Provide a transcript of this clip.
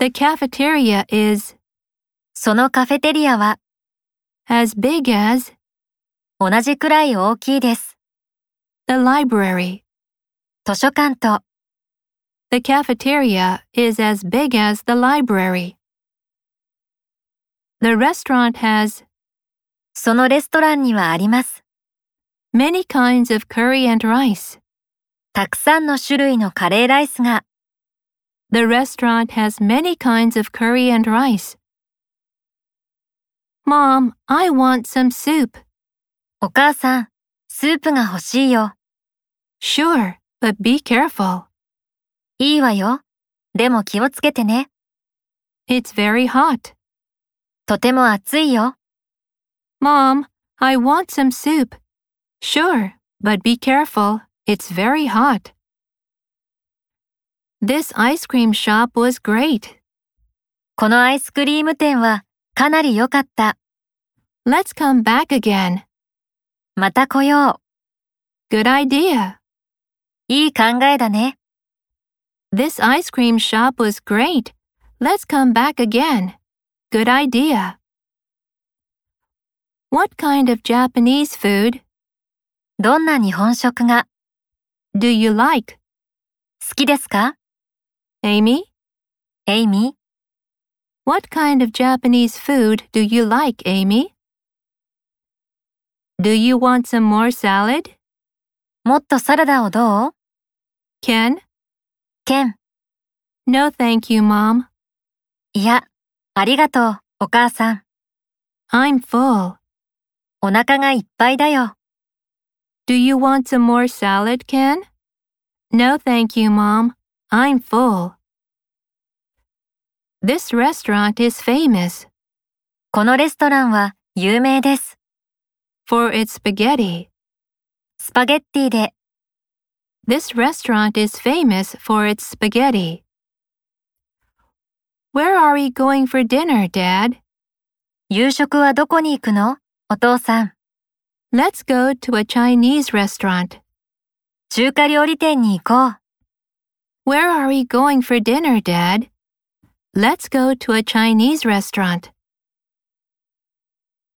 The cafeteria is そのカフェテリアは as big as 同じくらい大きいです。the library. 図書館と The cafeteria is as big as the library. The restaurant has そのレストランにはあります。many kinds of curry and rice. たくさんの種類のカレーライスが The restaurant has many kinds of curry and rice. Mom, I want some soup. お母さん、スープが欲しいよ。 Sure, but be careful. いいわよ。でも気をつけてね。 It's very hot. とても暑いよ。 Mom, I want some soup. Sure, but be careful. It's very hot. This ice cream shop was great. このアイスクリーム店はかなり良かった。 Let's come back again. また来よ Good idea. う。いい考えだね。 This ice cream shop was great. Let's come back again. Good idea. What kind of Japanese food どんな日本食が do you like, 好きですか Amy? エイミー What kind of Japanese food do you like, Amy? Do you want some more salad? もっとサラダをどう Ken? ケン。 No, thank you, Mom. いや、ありがとう、お母さん。 I'm full. お腹がいっぱいだよ。 Do you want some more salad, Ken? No, thank you, Mom. I'm full. This restaurant is famous このレストランは有名です。for its spaghetti. スパゲッティで This restaurant is famous for its spaghetti. Where are we going for dinner, Dad? 夕食はどこに行くのお父さん。Let's go to a Chinese restaurant. 中華料理店に行こう。Where are we going for dinner, Dad? Let's go to a Chinese restaurant.